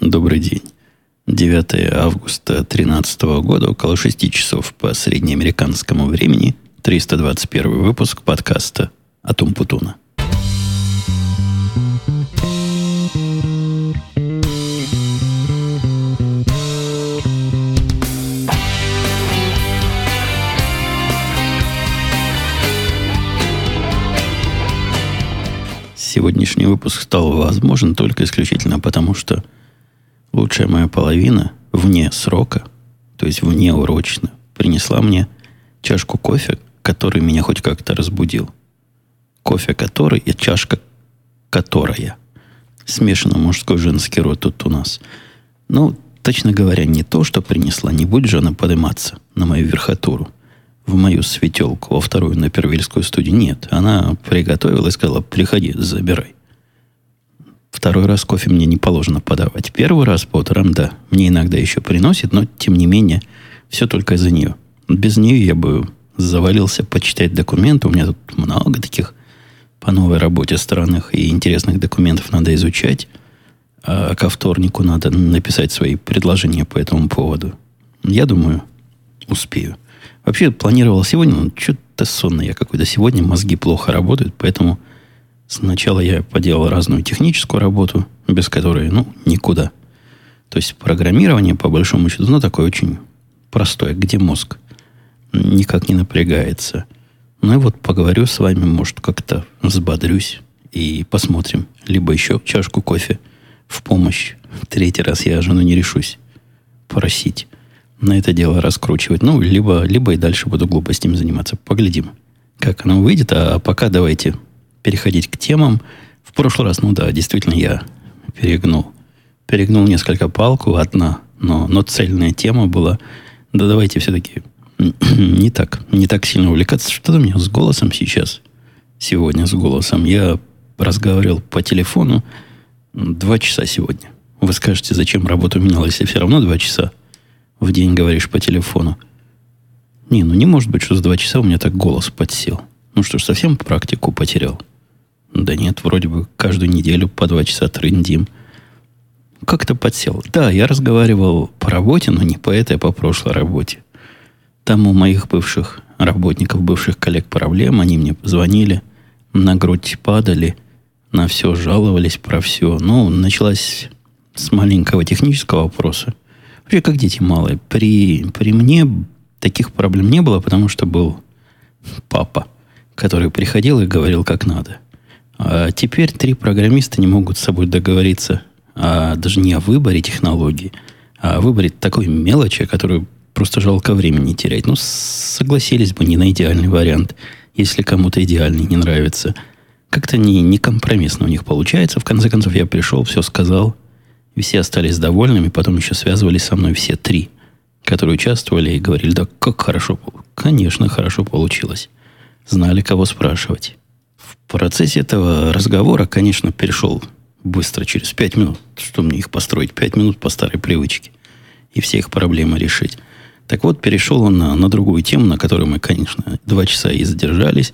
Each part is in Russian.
Добрый день. 9 августа 2013 года, около 6 часов по среднеамериканскому времени, 321 выпуск подкаста «Атум Путуна». Сегодняшний выпуск стал возможен только исключительно потому, что лучшая моя половина вне срока, то есть вне урочно, принесла мне чашку кофе, который меня хоть как-то разбудил. Кофе который и чашка которая. Смешанный мужской женский род тут у нас. Ну, точно говоря, не то, что принесла, не будет же она подниматься на мою верхотуру в мою светелку, во вторую на Первильскую студию. Нет, она приготовила и сказала, приходи, забирай. Второй раз кофе мне не положено подавать. Первый раз по утрам, да, мне иногда еще приносит, но, тем не менее, все только из-за нее. Без нее я бы завалился почитать документы. У меня тут много таких по новой работе странных и интересных документов надо изучать. А ко вторнику надо написать свои предложения по этому поводу. Я думаю, успею. Вообще планировал сегодня, но что-то сонно я какой-то сегодня, мозги плохо работают, поэтому сначала я поделал разную техническую работу, без которой, ну, никуда. То есть программирование, по большому счету, ну, такое очень простое, где мозг никак не напрягается. Ну и вот поговорю с вами, может, как-то взбодрюсь и посмотрим. Либо еще чашку кофе в помощь. Третий раз я жену не решусь просить на это дело раскручивать. Ну, либо, либо и дальше буду глупостями заниматься. Поглядим, как оно выйдет. А пока давайте переходить к темам. В прошлый раз, ну да, действительно, я перегнул. Перегнул несколько палку, одна, но, но цельная тема была. Да давайте все-таки не так, не так сильно увлекаться. Что-то у меня с голосом сейчас, сегодня с голосом. Я разговаривал по телефону два часа сегодня. Вы скажете, зачем работу менял, если все равно два часа в день говоришь по телефону. Не, ну не может быть, что за два часа у меня так голос подсел. Ну что ж, совсем практику потерял. Да нет, вроде бы каждую неделю по два часа трендим. Как-то подсел. Да, я разговаривал по работе, но не по этой, а по прошлой работе. Там у моих бывших работников, бывших коллег проблем, они мне звонили, на грудь падали, на все жаловались про все. Ну, началась с маленького технического вопроса – Вообще, как дети малые. При, при мне таких проблем не было, потому что был папа, который приходил и говорил, как надо. А теперь три программиста не могут с собой договориться а даже не о выборе технологии, а о выборе такой мелочи, которую просто жалко времени терять. Ну, согласились бы не на идеальный вариант, если кому-то идеальный не нравится. Как-то не, не компромиссно у них получается. В конце концов, я пришел, все сказал – все остались довольными, потом еще связывались со мной все три, которые участвовали и говорили, да как хорошо, конечно, хорошо получилось. Знали, кого спрашивать. Процессе этого разговора, конечно, перешел быстро, через пять минут, что мне их построить, пять минут по старой привычке, и все их проблемы решить. Так вот, перешел он на, на другую тему, на которой мы, конечно, два часа и задержались.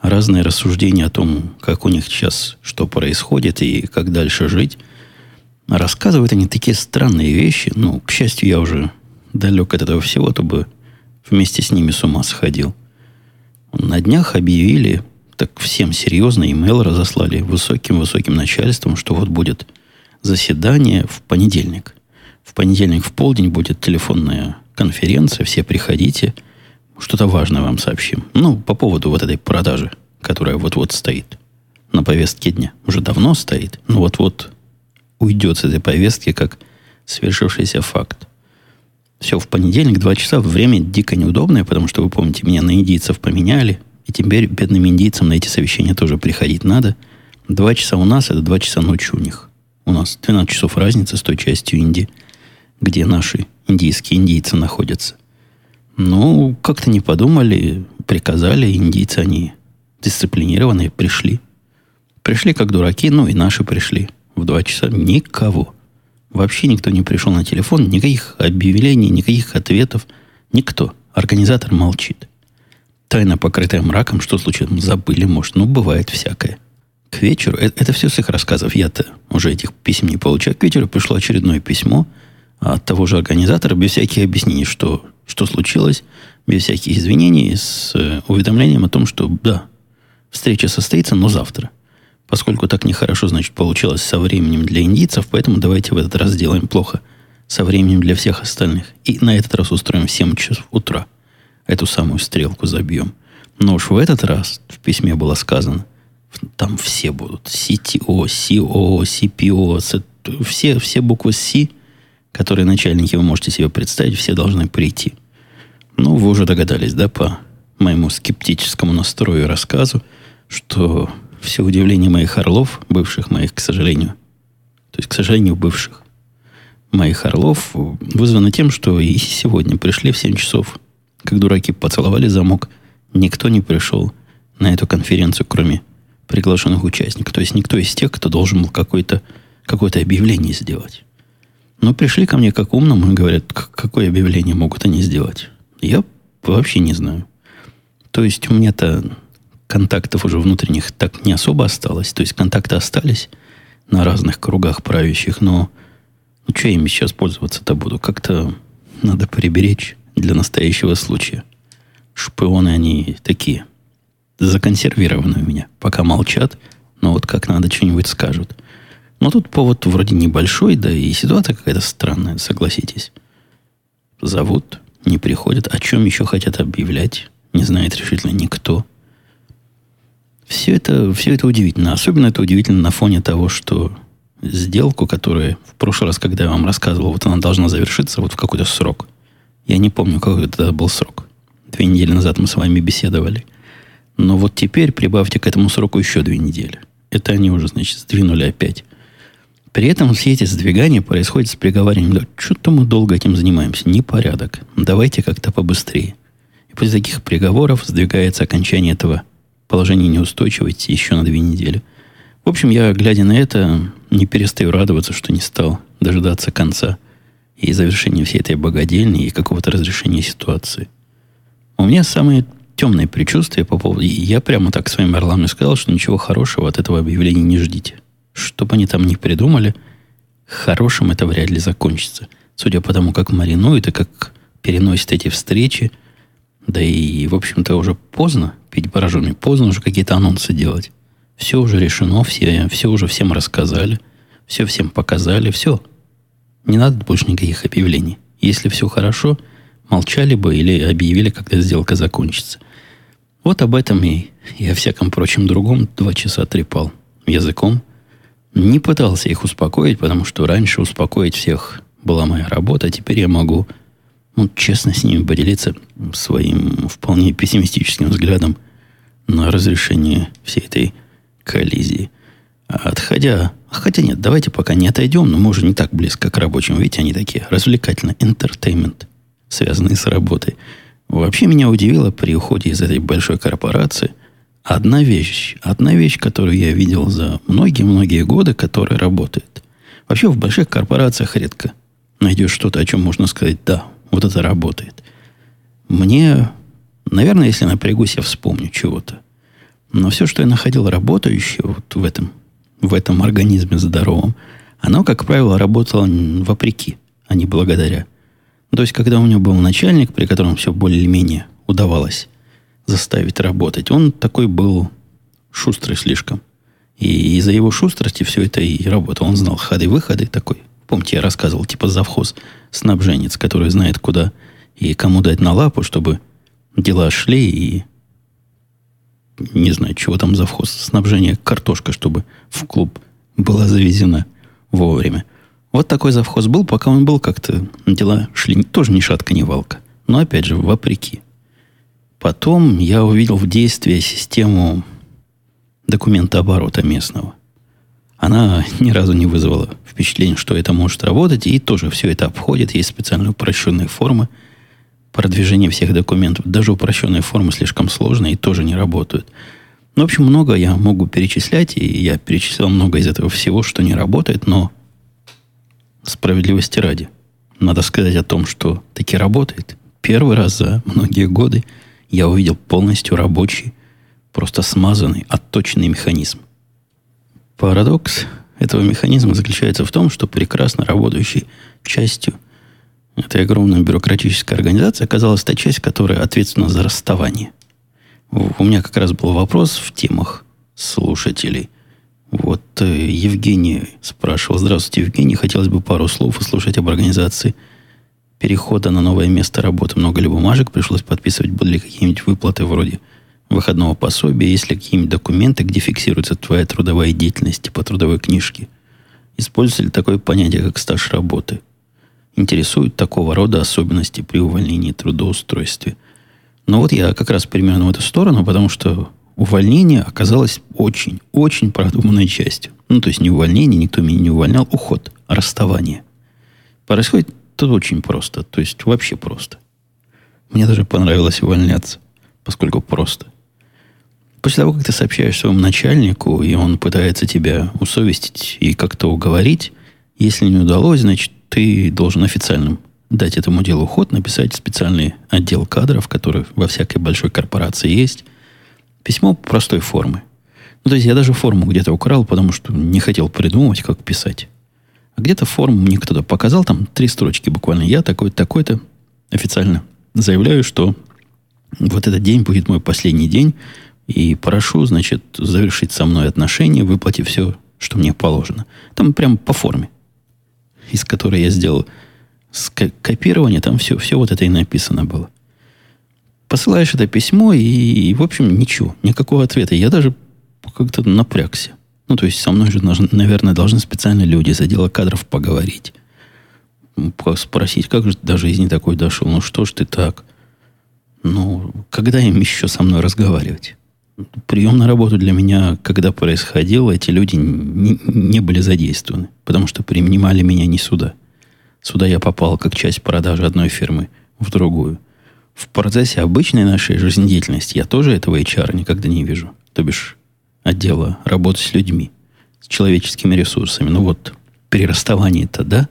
Разные рассуждения о том, как у них сейчас что происходит и как дальше жить – Рассказывают они такие странные вещи. Ну, к счастью, я уже далек от этого всего, то бы вместе с ними с ума сходил. На днях объявили, так всем серьезно, имейл разослали высоким-высоким начальством, что вот будет заседание в понедельник. В понедельник в полдень будет телефонная конференция, все приходите, что-то важное вам сообщим. Ну, по поводу вот этой продажи, которая вот-вот стоит на повестке дня. Уже давно стоит, но вот-вот уйдет с этой повестки как свершившийся факт. Все, в понедельник, два часа, время дико неудобное, потому что, вы помните, меня на индийцев поменяли, и теперь бедным индийцам на эти совещания тоже приходить надо. Два часа у нас, это два часа ночи у них. У нас 12 часов разница с той частью Индии, где наши индийские индийцы находятся. Ну, как-то не подумали, приказали, индийцы, они дисциплинированные, пришли. Пришли как дураки, ну и наши пришли в 2 часа никого. Вообще никто не пришел на телефон, никаких объявлений, никаких ответов. Никто. Организатор молчит. Тайна, покрытая мраком, что случилось? Забыли, может. Ну, бывает всякое. К вечеру, это, это все с их рассказов, я-то уже этих писем не получаю. К вечеру пришло очередное письмо от того же организатора, без всяких объяснений, что, что случилось, без всяких извинений, с э, уведомлением о том, что да, встреча состоится, но завтра. Поскольку так нехорошо, значит, получилось со временем для индийцев, поэтому давайте в этот раз сделаем плохо со временем для всех остальных. И на этот раз устроим в 7 часов утра. Эту самую стрелку забьем. Но уж в этот раз в письме было сказано, там все будут. CTO, CO, CPO, все, все буквы C, которые начальники вы можете себе представить, все должны прийти. Ну, вы уже догадались, да, по моему скептическому настрою и рассказу, что все удивление моих орлов, бывших моих, к сожалению, то есть, к сожалению, бывших моих орлов, вызвано тем, что и сегодня пришли в 7 часов, как дураки поцеловали замок, никто не пришел на эту конференцию, кроме приглашенных участников. То есть никто из тех, кто должен был какое-то какое объявление сделать. Но пришли ко мне как умному и говорят, какое объявление могут они сделать. Я вообще не знаю. То есть у меня-то контактов уже внутренних так не особо осталось. То есть контакты остались на разных кругах правящих, но ну, что я ими сейчас пользоваться-то буду? Как-то надо приберечь для настоящего случая. Шпионы они такие, законсервированные у меня. Пока молчат, но вот как надо что-нибудь скажут. Но тут повод вроде небольшой, да и ситуация какая-то странная, согласитесь. Зовут, не приходят. О чем еще хотят объявлять? Не знает решительно никто. Все это, все это удивительно. Особенно это удивительно на фоне того, что сделку, которая в прошлый раз, когда я вам рассказывал, вот она должна завершиться вот в какой-то срок. Я не помню, какой это был срок. Две недели назад мы с вами беседовали. Но вот теперь прибавьте к этому сроку еще две недели. Это они уже, значит, сдвинули опять. При этом все эти сдвигания происходят с приговариванием. Да, что-то мы долго этим занимаемся. Непорядок. Давайте как-то побыстрее. И после таких приговоров сдвигается окончание этого положение неустойчивости еще на две недели. В общем, я, глядя на это, не перестаю радоваться, что не стал дожидаться конца и завершения всей этой богадельни и какого-то разрешения ситуации. У меня самые темные предчувствия по поводу... Я прямо так своим орлам сказал, что ничего хорошего от этого объявления не ждите. Что бы они там ни придумали, хорошим это вряд ли закончится. Судя по тому, как маринуют и как переносят эти встречи, да и, в общем-то, уже поздно пить пораженный, поздно уже какие-то анонсы делать. Все уже решено, все, все уже всем рассказали, все всем показали, все. Не надо больше никаких объявлений. Если все хорошо, молчали бы или объявили, когда сделка закончится. Вот об этом и, и о всяком прочем другом два часа трепал языком. Не пытался их успокоить, потому что раньше успокоить всех была моя работа, а теперь я могу ну, честно с ними поделиться своим вполне пессимистическим взглядом на разрешение всей этой коллизии. Отходя, хотя нет, давайте пока не отойдем, но мы уже не так близко к рабочим. Видите, они такие развлекательно, entertainment, связанные с работой. Вообще меня удивило при уходе из этой большой корпорации одна вещь, одна вещь, которую я видел за многие-многие годы, которая работает. Вообще в больших корпорациях редко найдешь что-то, о чем можно сказать, да, вот это работает. Мне, наверное, если напрягусь, я вспомню чего-то. Но все, что я находил работающее вот в этом, в этом организме здоровом, оно, как правило, работало вопреки, а не благодаря. То есть, когда у него был начальник, при котором все более-менее удавалось заставить работать, он такой был шустрый слишком. И из-за его шустрости все это и работало. Он знал ходы-выходы такой. Помните, я рассказывал, типа завхоз снабженец, который знает, куда и кому дать на лапу, чтобы дела шли и не знаю, чего там завхоз снабжение, картошка, чтобы в клуб была завезена вовремя. Вот такой завхоз был, пока он был, как-то дела шли тоже ни шатка, ни валка. Но, опять же, вопреки. Потом я увидел в действии систему документа оборота местного. Она ни разу не вызвала впечатление, что это может работать, и тоже все это обходит. Есть специальные упрощенные формы продвижения всех документов. Даже упрощенные формы слишком сложные и тоже не работают. Ну, в общем, много я могу перечислять, и я перечислил много из этого всего, что не работает, но справедливости ради. Надо сказать о том, что таки работает. Первый раз за многие годы я увидел полностью рабочий, просто смазанный, отточенный механизм. Парадокс этого механизма заключается в том, что прекрасно работающей частью этой огромной бюрократической организации оказалась та часть, которая ответственна за расставание. У меня как раз был вопрос в темах слушателей. Вот э, Евгений спрашивал. Здравствуйте, Евгений. Хотелось бы пару слов услышать об организации перехода на новое место работы. Много ли бумажек пришлось подписывать? Были ли какие-нибудь выплаты вроде выходного пособия? Есть ли какие-нибудь документы, где фиксируется твоя трудовая деятельность по трудовой книжке? Используется ли такое понятие, как стаж работы? Интересуют такого рода особенности при увольнении трудоустройстве – но вот я как раз примерно в эту сторону, потому что увольнение оказалось очень, очень продуманной частью. Ну, то есть не увольнение, никто меня не увольнял, уход, расставание. Происходит тут очень просто, то есть вообще просто. Мне даже понравилось увольняться, поскольку просто. После того, как ты сообщаешь своему начальнику, и он пытается тебя усовестить и как-то уговорить, если не удалось, значит, ты должен официальным дать этому делу ход, написать специальный отдел кадров, который во всякой большой корпорации есть. Письмо простой формы. Ну, то есть я даже форму где-то украл, потому что не хотел придумывать, как писать. А где-то форму мне кто-то показал, там три строчки буквально. Я такой-то, такой-то официально заявляю, что вот этот день будет мой последний день, и прошу, значит, завершить со мной отношения, выплатив все, что мне положено. Там прям по форме, из которой я сделал копирование, там все, все вот это и написано было. Посылаешь это письмо, и, и, в общем, ничего, никакого ответа. Я даже как-то напрягся. Ну, то есть со мной же, наверное, должны специально люди из отдела кадров поговорить. Спросить, как же до жизни такой дошел? Ну, что ж ты так? Ну, когда им еще со мной разговаривать? Прием на работу для меня, когда происходил, эти люди не, не были задействованы, потому что принимали меня не сюда. Сюда я попал как часть продажи одной фирмы в другую. В процессе обычной нашей жизнедеятельности я тоже этого HR никогда не вижу. То бишь отдела работы с людьми, с человеческими ресурсами. Ну вот, при расставании-то да?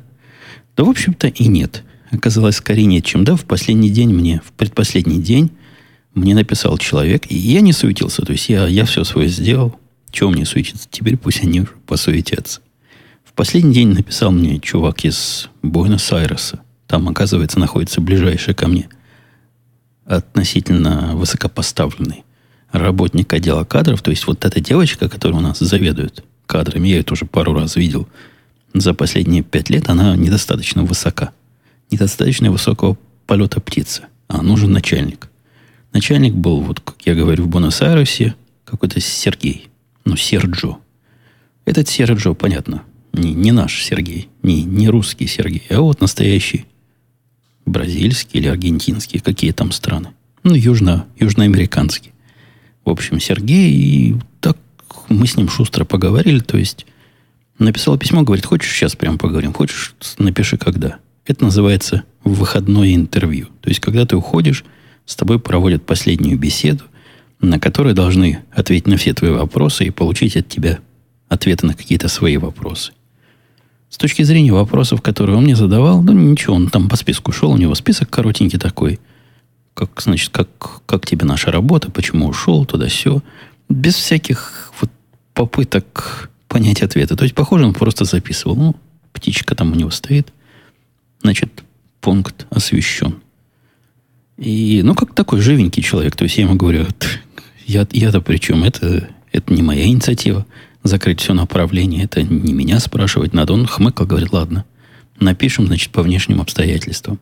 Да, в общем-то, и нет. Оказалось, скорее нет, чем да. В последний день мне, в предпоследний день, мне написал человек, и я не суетился. То есть я, я все свое сделал. Чего мне суетиться? Теперь пусть они посуетятся последний день написал мне чувак из Буэнос-Айреса. Там, оказывается, находится ближайший ко мне относительно высокопоставленный работник отдела кадров. То есть вот эта девочка, которая у нас заведует кадрами, я ее тоже пару раз видел за последние пять лет, она недостаточно высока. Недостаточно высокого полета птицы. А нужен начальник. Начальник был, вот как я говорю, в Буэнос-Айресе какой-то Сергей. Ну, Серджо. Этот Серджо, понятно, не, не наш Сергей, не, не русский Сергей, а вот настоящий бразильский или аргентинский, какие там страны. Ну, южно, южноамериканский. В общем, Сергей, и так мы с ним шустро поговорили, то есть написал письмо, говорит, хочешь сейчас прям поговорим, хочешь, напиши когда. Это называется выходное интервью. То есть, когда ты уходишь, с тобой проводят последнюю беседу, на которой должны ответить на все твои вопросы и получить от тебя ответы на какие-то свои вопросы. С точки зрения вопросов, которые он мне задавал, ну ничего, он там по списку шел, у него список коротенький такой. Как, значит, как, как тебе наша работа, почему ушел, туда все Без всяких вот попыток понять ответа. То есть, похоже, он просто записывал. Ну, птичка там у него стоит. Значит, пункт освещен. И, ну, как такой живенький человек. То есть, я ему говорю, я, я-то при чем? Это, это не моя инициатива закрыть все направление. Это не меня спрашивать надо. Он хмыкал, говорит, ладно, напишем, значит, по внешним обстоятельствам.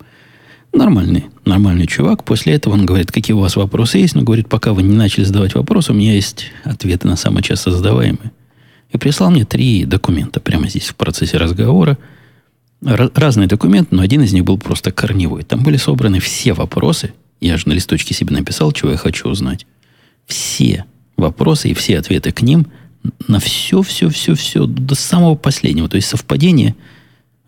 Нормальный, нормальный чувак. После этого он говорит, какие у вас вопросы есть. Но говорит, пока вы не начали задавать вопросы, у меня есть ответы на самые часто задаваемые. И прислал мне три документа прямо здесь в процессе разговора. Разные документы, но один из них был просто корневой. Там были собраны все вопросы. Я же на листочке себе написал, чего я хочу узнать. Все вопросы и все ответы к ним – на все, все, все, все до самого последнего. То есть совпадение,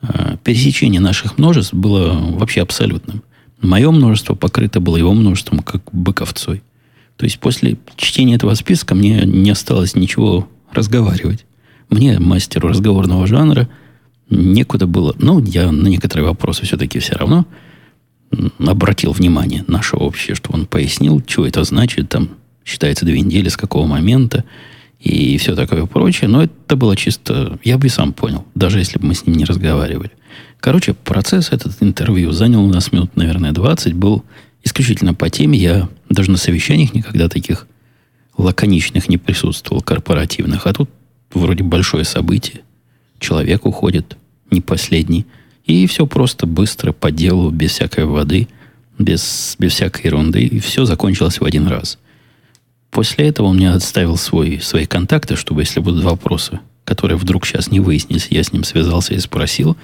э, пересечение наших множеств было вообще абсолютным. Мое множество покрыто было его множеством, как быковцой. То есть после чтения этого списка мне не осталось ничего разговаривать. Мне, мастеру разговорного жанра, некуда было. Ну, я на некоторые вопросы все-таки все равно обратил внимание наше общее, что он пояснил, что это значит, там считается две недели, с какого момента, и все такое прочее. Но это было чисто... Я бы и сам понял, даже если бы мы с ним не разговаривали. Короче, процесс этот интервью занял у нас минут, наверное, 20. Был исключительно по теме. Я даже на совещаниях никогда таких лаконичных не присутствовал, корпоративных. А тут вроде большое событие. Человек уходит, не последний. И все просто быстро, по делу, без всякой воды, без, без всякой ерунды. И все закончилось в один раз. После этого он мне отставил свой, свои контакты, чтобы, если будут вопросы, которые вдруг сейчас не выяснились, я с ним связался и спросил.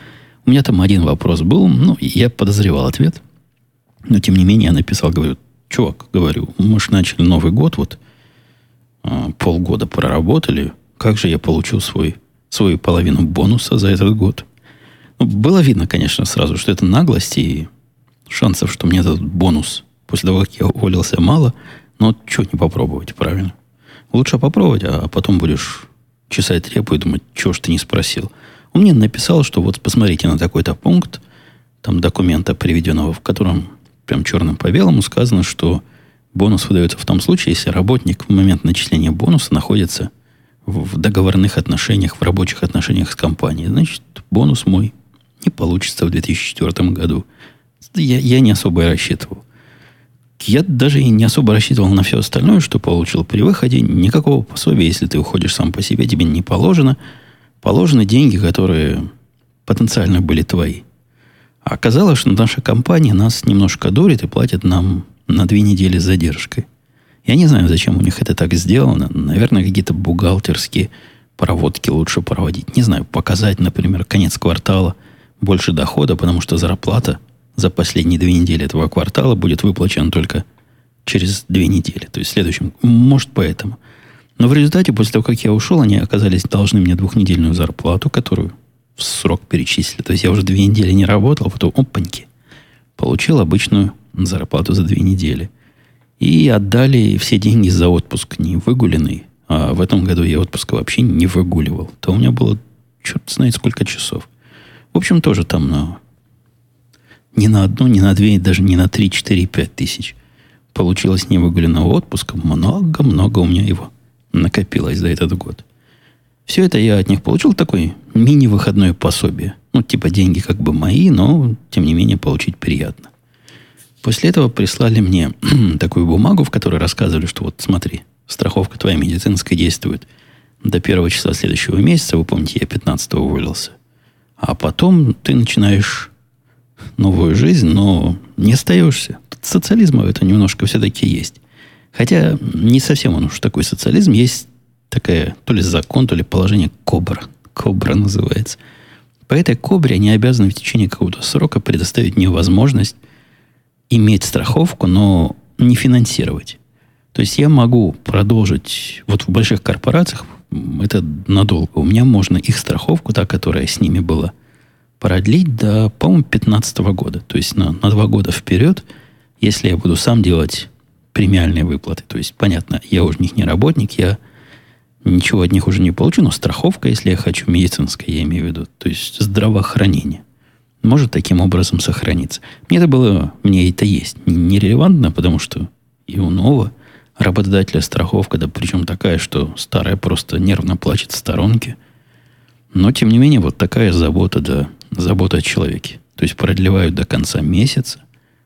У меня там один вопрос был, ну, я подозревал ответ. Но, тем не менее, я написал, говорю, чувак, говорю, мы же начали Новый год, вот э, полгода проработали, как же я получил свой, свою половину бонуса за этот год? Было видно, конечно, сразу, что это наглость, и шансов, что мне этот бонус после того, как я уволился, мало – но что не попробовать, правильно? Лучше попробовать, а потом будешь чесать репу и думать, чего ж ты не спросил. Он мне написал, что вот посмотрите на такой-то пункт, там документа приведенного, в котором прям черным по белому сказано, что бонус выдается в том случае, если работник в момент начисления бонуса находится в договорных отношениях, в рабочих отношениях с компанией. Значит, бонус мой не получится в 2004 году. Я, я не особо и рассчитывал. Я даже и не особо рассчитывал на все остальное, что получил при выходе. Никакого пособия, если ты уходишь сам по себе, тебе не положено. Положены деньги, которые потенциально были твои. А оказалось, что наша компания нас немножко дурит и платит нам на две недели с задержкой. Я не знаю, зачем у них это так сделано. Наверное, какие-то бухгалтерские проводки лучше проводить. Не знаю, показать, например, конец квартала, больше дохода, потому что зарплата за последние две недели этого квартала будет выплачен только через две недели. То есть в следующем. Может, поэтому. Но в результате, после того, как я ушел, они оказались должны мне двухнедельную зарплату, которую в срок перечислили. То есть я уже две недели не работал, потом опаньки. Получил обычную зарплату за две недели. И отдали все деньги за отпуск не выгуленный. А в этом году я отпуска вообще не выгуливал. То у меня было черт знает сколько часов. В общем, тоже там на ни на одну, ни на две, даже не на три, четыре, пять тысяч. Получилось невыгуленного отпуска. Много-много у меня его накопилось за этот год. Все это я от них получил такой мини-выходное пособие. Ну, типа деньги как бы мои, но, тем не менее, получить приятно. После этого прислали мне такую бумагу, в которой рассказывали, что вот смотри, страховка твоя медицинская действует до первого числа следующего месяца. Вы помните, я 15 уволился. А потом ты начинаешь новую жизнь, но не остаешься. Тут социализма это немножко все-таки есть. Хотя не совсем он уж такой социализм. Есть такая то ли закон, то ли положение кобра. Кобра называется. По этой кобре они обязаны в течение какого-то срока предоставить мне возможность иметь страховку, но не финансировать. То есть я могу продолжить, вот в больших корпорациях, это надолго, у меня можно их страховку, та, которая с ними была – продлить до, по-моему, 2015 года. То есть на, на два года вперед, если я буду сам делать премиальные выплаты. То есть, понятно, я уже них не работник, я ничего от них уже не получу, но страховка, если я хочу, медицинская, я имею в виду, то есть здравоохранение, может таким образом сохраниться. Мне это было, мне это есть нерелевантно, потому что и у нового работодателя страховка, да причем такая, что старая просто нервно плачет в сторонке. Но, тем не менее, вот такая забота, да, забота о человеке. То есть продлевают до конца месяца,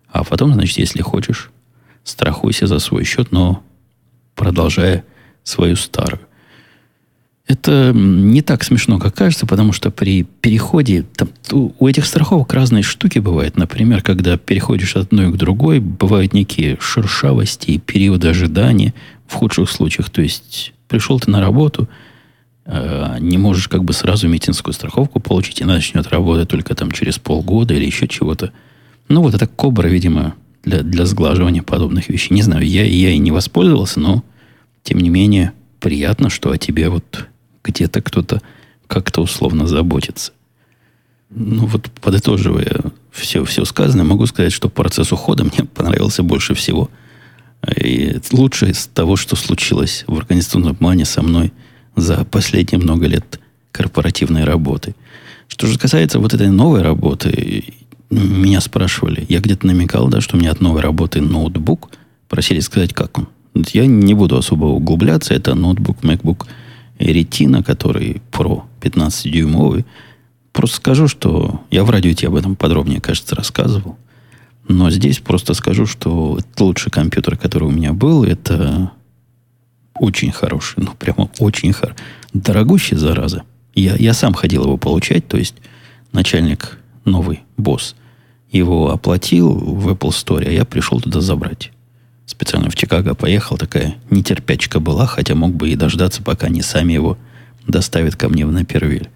а потом, значит, если хочешь, страхуйся за свой счет, но продолжая свою старую. Это не так смешно, как кажется, потому что при переходе там, у этих страховок разные штуки бывают. Например, когда переходишь от одной к другой, бывают некие шершавости, периоды ожидания в худших случаях. То есть пришел ты на работу – Э, не можешь как бы сразу медицинскую страховку получить, и она начнет работать только там через полгода или еще чего-то. Ну, вот это кобра, видимо, для, для сглаживания подобных вещей. Не знаю, я, я и не воспользовался, но, тем не менее, приятно, что о тебе вот где-то кто-то как-то условно заботится. Ну, вот подытоживая все, все сказанное, могу сказать, что процесс ухода мне понравился больше всего. И лучше из того, что случилось в организационном плане со мной – за последние много лет корпоративной работы. Что же касается вот этой новой работы, меня спрашивали, я где-то намекал, да, что у меня от новой работы ноутбук, просили сказать, как он. Я не буду особо углубляться. Это ноутбук MacBook Retina, который Pro 15-дюймовый. Просто скажу, что я в радио тебе об этом подробнее, кажется, рассказывал. Но здесь просто скажу, что лучший компьютер, который у меня был. Это очень хороший, ну прямо очень хороший. Дорогущий, зараза. Я, я сам ходил его получать, то есть начальник новый, босс, его оплатил в Apple Store, а я пришел туда забрать. Специально в Чикаго поехал, такая нетерпячка была, хотя мог бы и дождаться, пока они сами его доставят ко мне в Напервиль.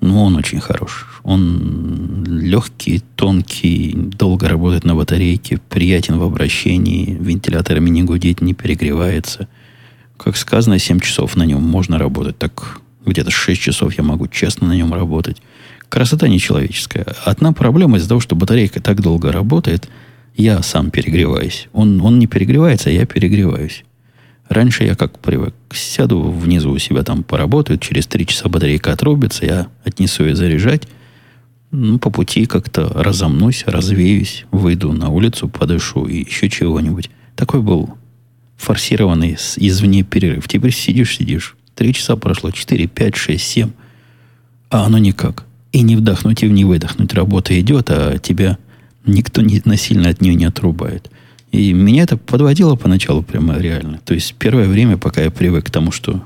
Но он очень хорош. Он легкий, тонкий, долго работает на батарейке, приятен в обращении, вентиляторами не гудит, не перегревается. Как сказано, 7 часов на нем можно работать. Так где-то 6 часов я могу честно на нем работать. Красота нечеловеческая. Одна проблема из-за того, что батарейка так долго работает, я сам перегреваюсь. Он, он не перегревается, а я перегреваюсь. Раньше я как привык. Сяду внизу у себя там поработаю, через три часа батарейка отрубится, я отнесу ее заряжать. Ну, по пути как-то разомнусь, развеюсь, выйду на улицу, подышу и еще чего-нибудь. Такой был форсированный извне перерыв. Теперь сидишь, сидишь. Три часа прошло, четыре, пять, шесть, семь. А оно никак. И не вдохнуть, и не выдохнуть. Работа идет, а тебя никто не, насильно от нее не отрубает. И меня это подводило поначалу прямо реально. То есть первое время, пока я привык к тому, что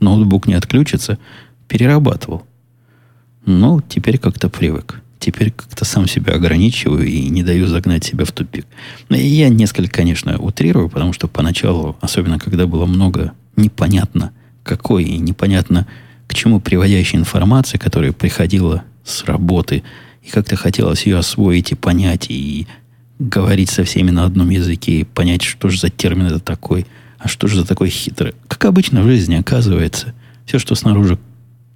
ноутбук не отключится, перерабатывал. Но теперь как-то привык. Теперь как-то сам себя ограничиваю и не даю загнать себя в тупик. И я несколько, конечно, утрирую, потому что поначалу, особенно когда было много непонятно какой и непонятно к чему приводящей информации, которая приходила с работы, и как-то хотелось ее освоить и понять, и говорить со всеми на одном языке и понять, что же за термин это такой, а что же за такой хитрый. Как обычно в жизни оказывается, все, что снаружи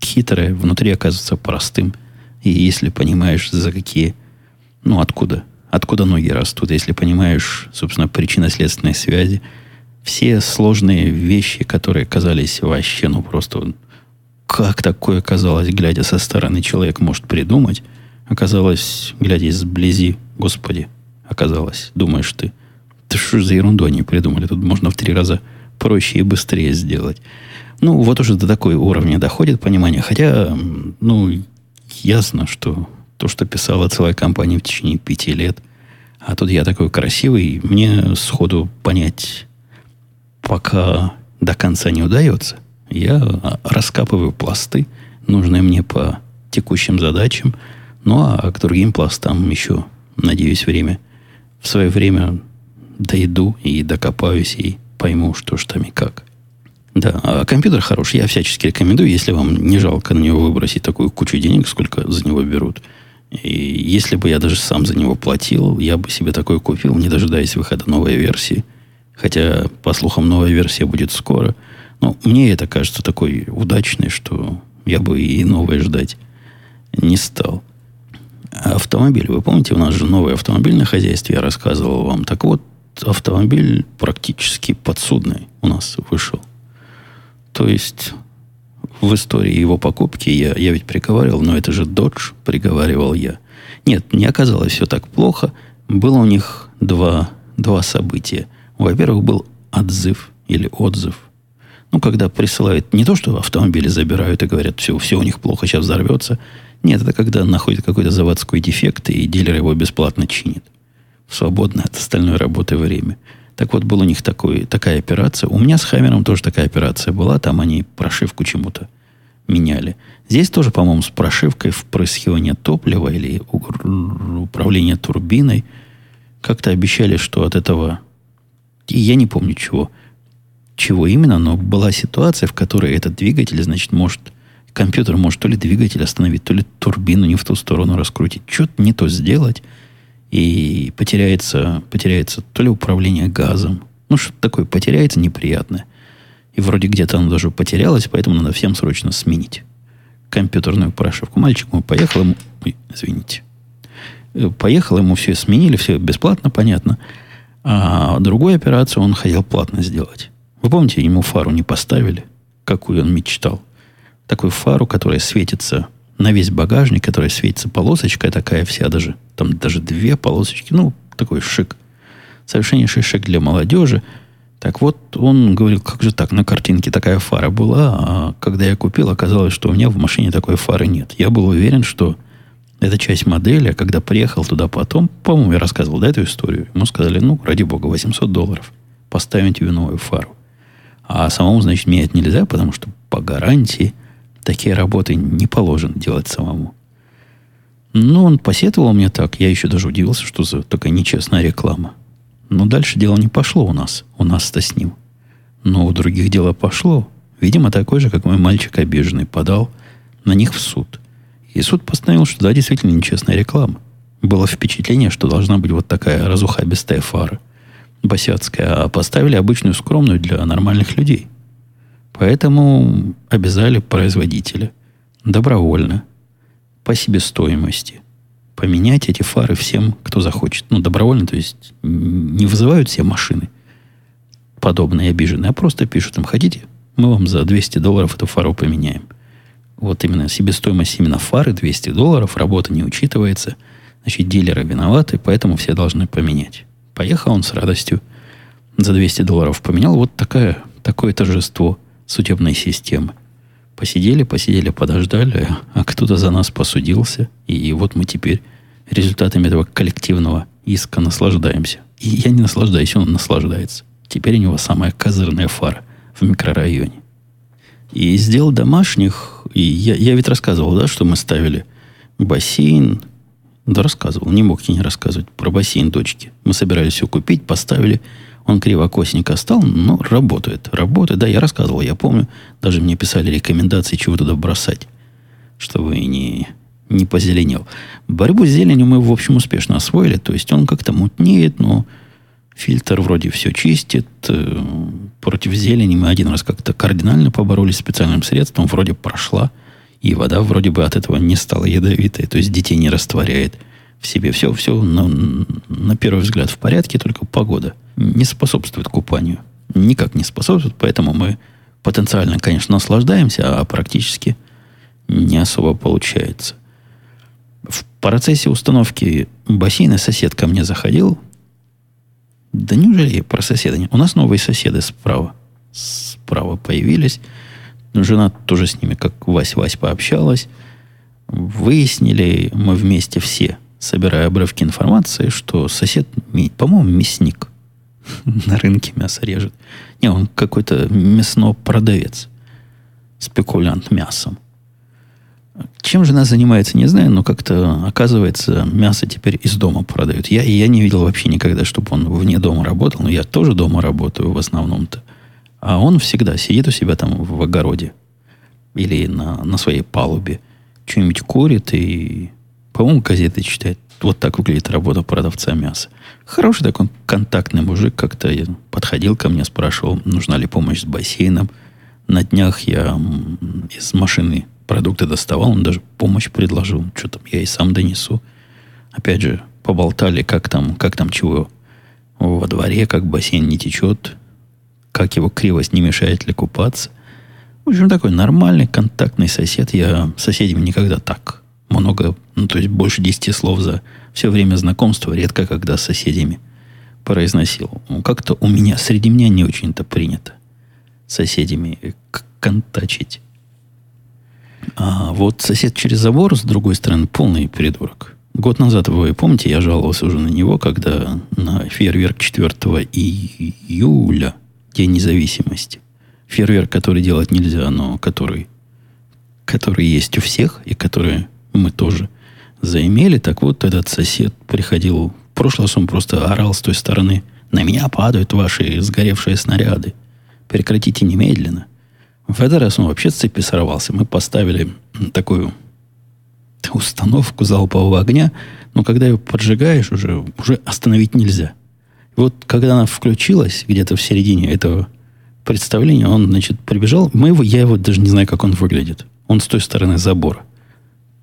хитрое, внутри оказывается простым. И если понимаешь, за какие, ну, откуда, откуда ноги растут, если понимаешь, собственно, причинно-следственные связи, все сложные вещи, которые казались вообще, ну, просто как такое казалось, глядя со стороны, человек может придумать, оказалось, глядя изблизи, Господи, оказалось, думаешь ты. Да что за ерунду они придумали? Тут можно в три раза проще и быстрее сделать. Ну, вот уже до такой уровня доходит понимание. Хотя, ну, ясно, что то, что писала целая компания в течение пяти лет, а тут я такой красивый, мне сходу понять пока до конца не удается. Я раскапываю пласты, нужные мне по текущим задачам, ну а к другим пластам еще, надеюсь, время в свое время дойду и докопаюсь и пойму, что ж там и как. Да, а компьютер хороший, я всячески рекомендую, если вам не жалко на него выбросить такую кучу денег, сколько за него берут. И если бы я даже сам за него платил, я бы себе такой купил, не дожидаясь выхода новой версии. Хотя, по слухам, новая версия будет скоро. Но мне это кажется такой удачной, что я бы и новое ждать не стал автомобиль. Вы помните, у нас же новый автомобиль на хозяйстве, я рассказывал вам. Так вот, автомобиль практически подсудный у нас вышел. То есть в истории его покупки я, я ведь приговаривал, но это же Dodge, приговаривал я. Нет, не оказалось все так плохо. Было у них два, два события. Во-первых, был отзыв или отзыв. Ну, когда присылают не то, что автомобили забирают и говорят, все, все у них плохо, сейчас взорвется. Нет, это когда находит какой-то заводской дефект, и дилер его бесплатно чинит. В свободное от остальной работы время. Так вот, была у них такой, такая операция. У меня с Хаммером тоже такая операция была. Там они прошивку чему-то меняли. Здесь тоже, по-моему, с прошивкой впрыскивания топлива или управления турбиной. Как-то обещали, что от этого... И я не помню чего. Чего именно, но была ситуация, в которой этот двигатель, значит, может компьютер может то ли двигатель остановить, то ли турбину не в ту сторону раскрутить, что-то не то сделать, и потеряется, потеряется то ли управление газом, ну, что-то такое потеряется неприятное. И вроде где-то оно даже потерялось, поэтому надо всем срочно сменить компьютерную прошивку. Мальчик мой поехал, ему... Ой, извините. Э, поехал, ему все сменили, все бесплатно, понятно. А другую операцию он хотел платно сделать. Вы помните, ему фару не поставили, какую он мечтал – такую фару, которая светится на весь багажник, которая светится полосочкой такая вся даже, там даже две полосочки, ну, такой шик. Совершеннейший шик для молодежи. Так вот, он говорил, как же так, на картинке такая фара была, а когда я купил, оказалось, что у меня в машине такой фары нет. Я был уверен, что это часть модели, а когда приехал туда потом, по-моему, я рассказывал да, эту историю, ему сказали, ну, ради бога, 800 долларов поставить тебе новую фару. А самому, значит, менять нельзя, потому что по гарантии такие работы не положено делать самому. Ну, он посетовал мне так. Я еще даже удивился, что за такая нечестная реклама. Но дальше дело не пошло у нас. У нас-то с ним. Но у других дело пошло. Видимо, такой же, как мой мальчик обиженный, подал на них в суд. И суд постановил, что да, действительно нечестная реклама. Было впечатление, что должна быть вот такая разухабистая фара босяцкая, а поставили обычную скромную для нормальных людей. Поэтому обязали производителя добровольно, по себестоимости, поменять эти фары всем, кто захочет. Ну, добровольно, то есть не вызывают все машины подобные обиженные, а просто пишут им, хотите, мы вам за 200 долларов эту фару поменяем. Вот именно себестоимость именно фары 200 долларов, работа не учитывается, значит, дилеры виноваты, поэтому все должны поменять. Поехал он с радостью, за 200 долларов поменял. Вот такая, такое торжество судебной системы. Посидели, посидели, подождали, а кто-то за нас посудился. И вот мы теперь результатами этого коллективного иска наслаждаемся. И я не наслаждаюсь, он наслаждается. Теперь у него самая козырная фара в микрорайоне. И сделал домашних, и я, я ведь рассказывал, да, что мы ставили бассейн, да, рассказывал. Не мог я не рассказывать про бассейн дочки. Мы собирались его купить, поставили. Он кривокосненько стал, но работает. Работает, да, я рассказывал, я помню. Даже мне писали рекомендации, чего туда бросать, чтобы не, не позеленел. Борьбу с зеленью мы, в общем, успешно освоили. То есть он как-то мутнеет, но фильтр вроде все чистит. Э, против зелени мы один раз как-то кардинально поборолись специальным средством. Вроде прошла. И вода вроде бы от этого не стала ядовитой, то есть детей не растворяет в себе. Все, все на, на первый взгляд в порядке, только погода не способствует купанию. Никак не способствует, поэтому мы потенциально, конечно, наслаждаемся, а практически не особо получается. В процессе установки бассейна сосед ко мне заходил. Да неужели про соседа? У нас новые соседы справа. Справа появились. Жена тоже с ними, как Вась-Вась, пообщалась. Выяснили мы вместе все, собирая обрывки информации, что сосед, по-моему, мясник. На рынке мясо режет. Не, он какой-то мясной продавец. Спекулянт мясом. Чем жена занимается, не знаю, но как-то, оказывается, мясо теперь из дома продают. Я, я не видел вообще никогда, чтобы он вне дома работал. Но я тоже дома работаю в основном-то. А он всегда сидит у себя там в огороде или на, на своей палубе, что-нибудь курит и, по-моему, газеты читает. Вот так выглядит работа продавца мяса. Хороший такой контактный мужик как-то подходил ко мне, спрашивал, нужна ли помощь с бассейном. На днях я из машины продукты доставал, он даже помощь предложил. Что там, я и сам донесу. Опять же, поболтали, как там, как там чего во дворе, как бассейн не течет, как его кривость не мешает ли купаться. В общем, такой нормальный контактный сосед. Я соседям никогда так много, ну, то есть больше 10 слов за все время знакомства, редко когда с соседями произносил. Ну, как-то у меня, среди меня не очень-то принято соседями контачить. А вот сосед через забор, с другой стороны, полный придурок. Год назад, вы помните, я жаловался уже на него, когда на фейерверк 4 июля День независимости. Фейерверк, который делать нельзя, но который, который есть у всех, и который мы тоже заимели. Так вот, этот сосед приходил... В прошлый раз он просто орал с той стороны. На меня падают ваши сгоревшие снаряды. Прекратите немедленно. В этот раз он вообще с цепи сорвался. Мы поставили такую установку залпового огня, но когда ее поджигаешь, уже, уже остановить нельзя – вот когда она включилась где-то в середине этого представления, он, значит, прибежал. Мы его, я его даже не знаю, как он выглядит. Он с той стороны забора.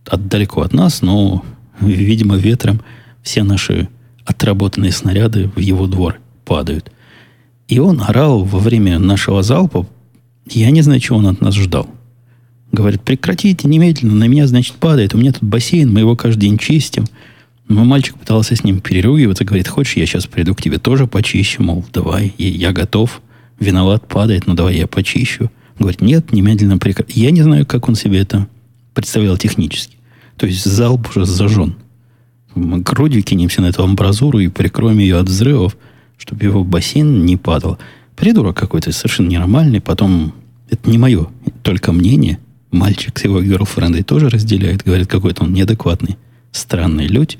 От, далеко от нас, но, видимо, ветром все наши отработанные снаряды в его двор падают. И он орал во время нашего залпа. Я не знаю, чего он от нас ждал. Говорит, прекратите немедленно, на меня, значит, падает. У меня тут бассейн, мы его каждый день чистим. Мой мальчик пытался с ним переругиваться, говорит, хочешь, я сейчас приду к тебе тоже почищу, мол, давай, я готов. виноват, падает, ну давай я почищу. Говорит, нет, немедленно прекрати. Я не знаю, как он себе это представлял технически. То есть залп уже зажжен. Мы грудью кинемся на эту амбразуру и прикроем ее от взрывов, чтобы его бассейн не падал. Придурок какой-то, совершенно ненормальный. Потом, это не мое, только мнение. Мальчик с его герлфрендой тоже разделяет. Говорит, какой-то он неадекватный, странный людь.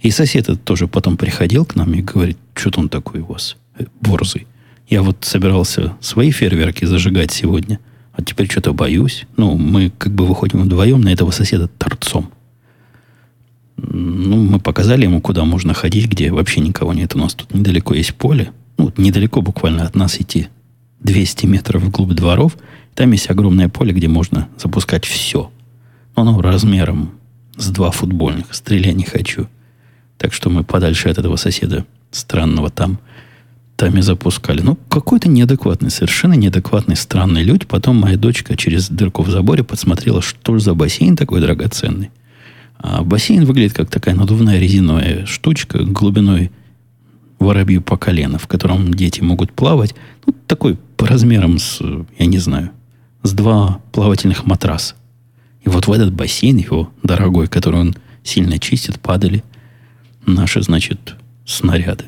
И сосед этот тоже потом приходил к нам и говорит, что-то он такой у вас э, борзый. Я вот собирался свои фейерверки зажигать сегодня, а теперь что-то боюсь. Ну, мы как бы выходим вдвоем на этого соседа торцом. Ну, мы показали ему, куда можно ходить, где вообще никого нет. У нас тут недалеко есть поле. Ну, недалеко буквально от нас идти 200 метров вглубь дворов. Там есть огромное поле, где можно запускать все. Но оно размером с два футбольных. Стрелять не хочу. Так что мы подальше от этого соседа странного там там и запускали. Ну, какой-то неадекватный, совершенно неадекватный, странный людь. Потом моя дочка через дырку в заборе подсмотрела, что за бассейн такой драгоценный. А бассейн выглядит как такая надувная резиновая штучка глубиной воробью по колено, в котором дети могут плавать. Ну, такой по размерам с, я не знаю, с два плавательных матраса. И вот в этот бассейн его дорогой, который он сильно чистит, падали наши, значит, снаряды.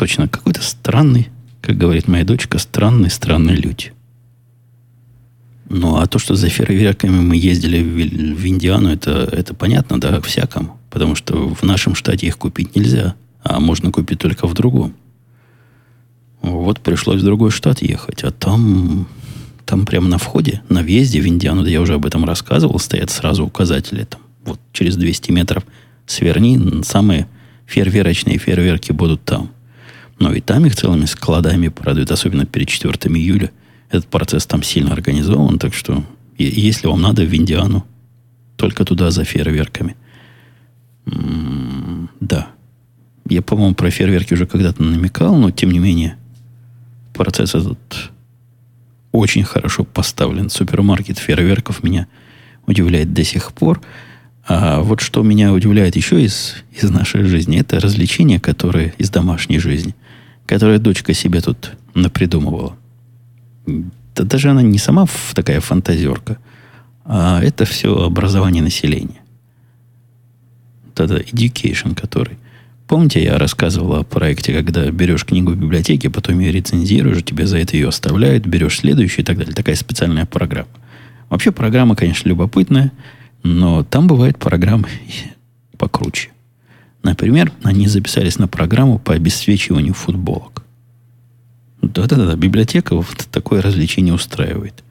Точно какой-то странный, как говорит моя дочка, странный, странный людь. Ну, а то, что за фейерверками мы ездили в, в Индиану, это, это понятно, да, всякому. Потому что в нашем штате их купить нельзя, а можно купить только в другом. Вот пришлось в другой штат ехать, а там, там прямо на входе, на въезде в Индиану, да я уже об этом рассказывал, стоят сразу указатели. Там, вот через 200 метров сверни, самые фейерверочные фейерверки будут там. Но и там их целыми складами продают, особенно перед 4 июля. Этот процесс там сильно организован, так что если вам надо в Индиану, только туда за фейерверками. М-м, да. Я, по-моему, про фейерверки уже когда-то намекал, но тем не менее процесс этот очень хорошо поставлен. Супермаркет фейерверков меня удивляет до сих пор. А вот что меня удивляет еще из, из нашей жизни, это развлечения, которые из домашней жизни – которую дочка себе тут напридумывала. Да даже она не сама такая фантазерка, а это все образование населения. Это education, который... Помните, я рассказывал о проекте, когда берешь книгу в библиотеке, потом ее рецензируешь, тебе за это ее оставляют, берешь следующую и так далее. Такая специальная программа. Вообще программа, конечно, любопытная, но там бывают программы покруче. Например, они записались на программу по обесцвечиванию футболок. Да-да-да, библиотека вот такое развлечение устраивает.